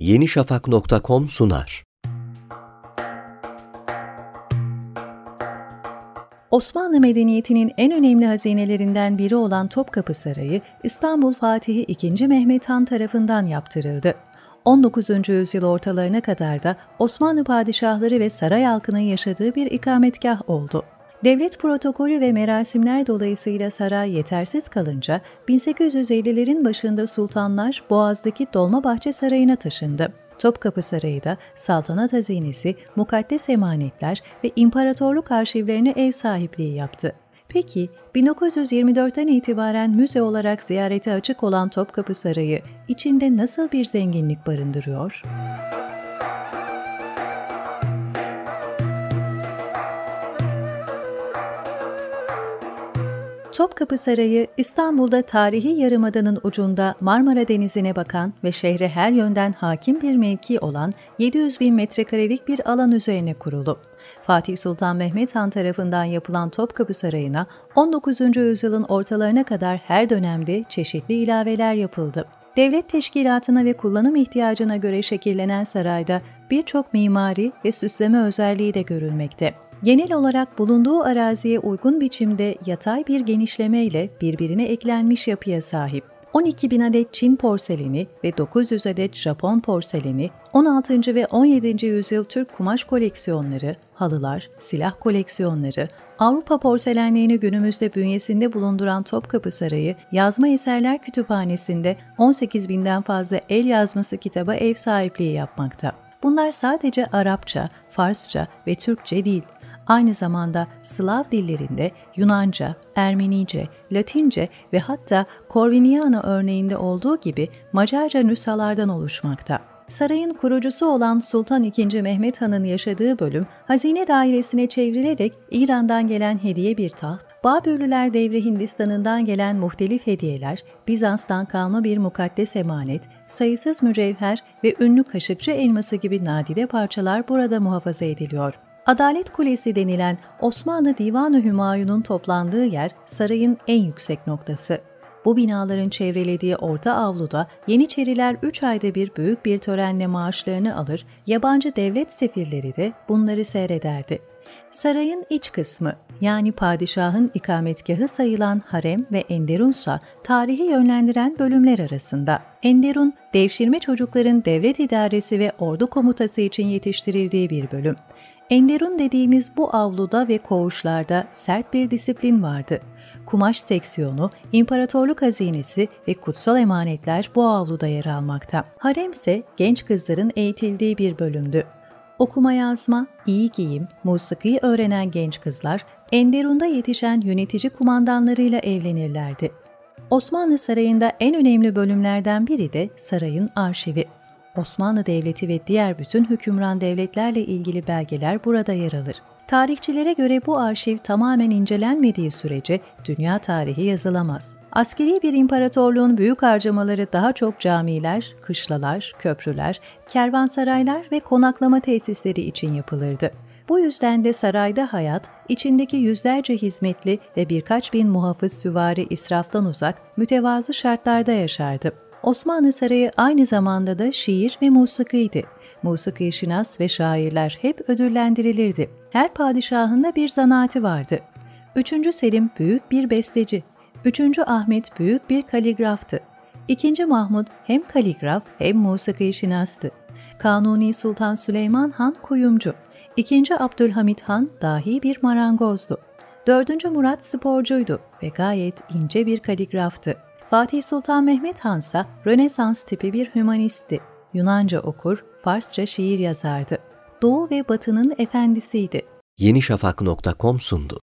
yenişafak.com sunar. Osmanlı medeniyetinin en önemli hazinelerinden biri olan Topkapı Sarayı, İstanbul Fatihi II. Mehmet Han tarafından yaptırıldı. 19. yüzyıl ortalarına kadar da Osmanlı padişahları ve saray halkının yaşadığı bir ikametgah oldu. Devlet protokolü ve merasimler dolayısıyla saray yetersiz kalınca 1850'lerin başında sultanlar Boğaz'daki Dolmabahçe Sarayı'na taşındı. Topkapı Sarayı da saltanat hazinesi, mukaddes emanetler ve imparatorluk arşivlerine ev sahipliği yaptı. Peki 1924'ten itibaren müze olarak ziyarete açık olan Topkapı Sarayı içinde nasıl bir zenginlik barındırıyor? Topkapı Sarayı, İstanbul'da tarihi yarımadanın ucunda Marmara Denizi'ne bakan ve şehre her yönden hakim bir mevki olan 700 bin metrekarelik bir alan üzerine kuruldu. Fatih Sultan Mehmet Han tarafından yapılan Topkapı Sarayı'na 19. yüzyılın ortalarına kadar her dönemde çeşitli ilaveler yapıldı. Devlet teşkilatına ve kullanım ihtiyacına göre şekillenen sarayda birçok mimari ve süsleme özelliği de görülmekte genel olarak bulunduğu araziye uygun biçimde yatay bir genişleme ile birbirine eklenmiş yapıya sahip. 12 bin adet Çin porseleni ve 900 adet Japon porseleni, 16. ve 17. yüzyıl Türk kumaş koleksiyonları, halılar, silah koleksiyonları, Avrupa porselenliğini günümüzde bünyesinde bulunduran Topkapı Sarayı, Yazma Eserler Kütüphanesi'nde 18 binden fazla el yazması kitaba ev sahipliği yapmakta. Bunlar sadece Arapça, Farsça ve Türkçe değil, aynı zamanda Slav dillerinde Yunanca, Ermenice, Latince ve hatta Korviniana örneğinde olduğu gibi Macarca nüshalardan oluşmakta. Sarayın kurucusu olan Sultan II. Mehmet Han'ın yaşadığı bölüm, hazine dairesine çevrilerek İran'dan gelen hediye bir taht, Babürlüler devri Hindistan'ından gelen muhtelif hediyeler, Bizans'tan kalma bir mukaddes emanet, sayısız mücevher ve ünlü kaşıkçı elması gibi nadide parçalar burada muhafaza ediliyor. Adalet Kulesi denilen Osmanlı Divanı Hümayun'un toplandığı yer sarayın en yüksek noktası. Bu binaların çevrelediği orta avluda Yeniçeriler 3 ayda bir büyük bir törenle maaşlarını alır, yabancı devlet sefirleri de bunları seyrederdi. Sarayın iç kısmı yani padişahın ikametgahı sayılan harem ve enderunsa tarihi yönlendiren bölümler arasında. Enderun, devşirme çocukların devlet idaresi ve ordu komutası için yetiştirildiği bir bölüm. Enderun dediğimiz bu avluda ve koğuşlarda sert bir disiplin vardı. Kumaş seksiyonu, imparatorluk hazinesi ve kutsal emanetler bu avluda yer almakta. Harem ise genç kızların eğitildiği bir bölümdü. Okuma yazma, iyi giyim, musikiyi öğrenen genç kızlar Enderun'da yetişen yönetici kumandanlarıyla evlenirlerdi. Osmanlı Sarayı'nda en önemli bölümlerden biri de sarayın arşivi. Osmanlı Devleti ve diğer bütün hükümran devletlerle ilgili belgeler burada yer alır. Tarihçilere göre bu arşiv tamamen incelenmediği sürece dünya tarihi yazılamaz. Askeri bir imparatorluğun büyük harcamaları daha çok camiler, kışlalar, köprüler, kervansaraylar ve konaklama tesisleri için yapılırdı. Bu yüzden de sarayda hayat, içindeki yüzlerce hizmetli ve birkaç bin muhafız süvari israftan uzak, mütevazı şartlarda yaşardı. Osmanlı Sarayı aynı zamanda da şiir ve musikiydi. Musiki şinas ve şairler hep ödüllendirilirdi. Her padişahın da bir zanaati vardı. 3. Selim büyük bir besteci. 3. Ahmet büyük bir kaligraftı. 2. Mahmud hem kaligraf hem musiki şinastı. Kanuni Sultan Süleyman Han kuyumcu. 2. Abdülhamit Han dahi bir marangozdu. 4. Murat sporcuydu ve gayet ince bir kaligraftı. Fatih Sultan Mehmet Han ise Rönesans tipi bir hümanisti. Yunanca okur, Farsça şiir yazardı. Doğu ve Batı'nın efendisiydi. yenişafak.com sundu.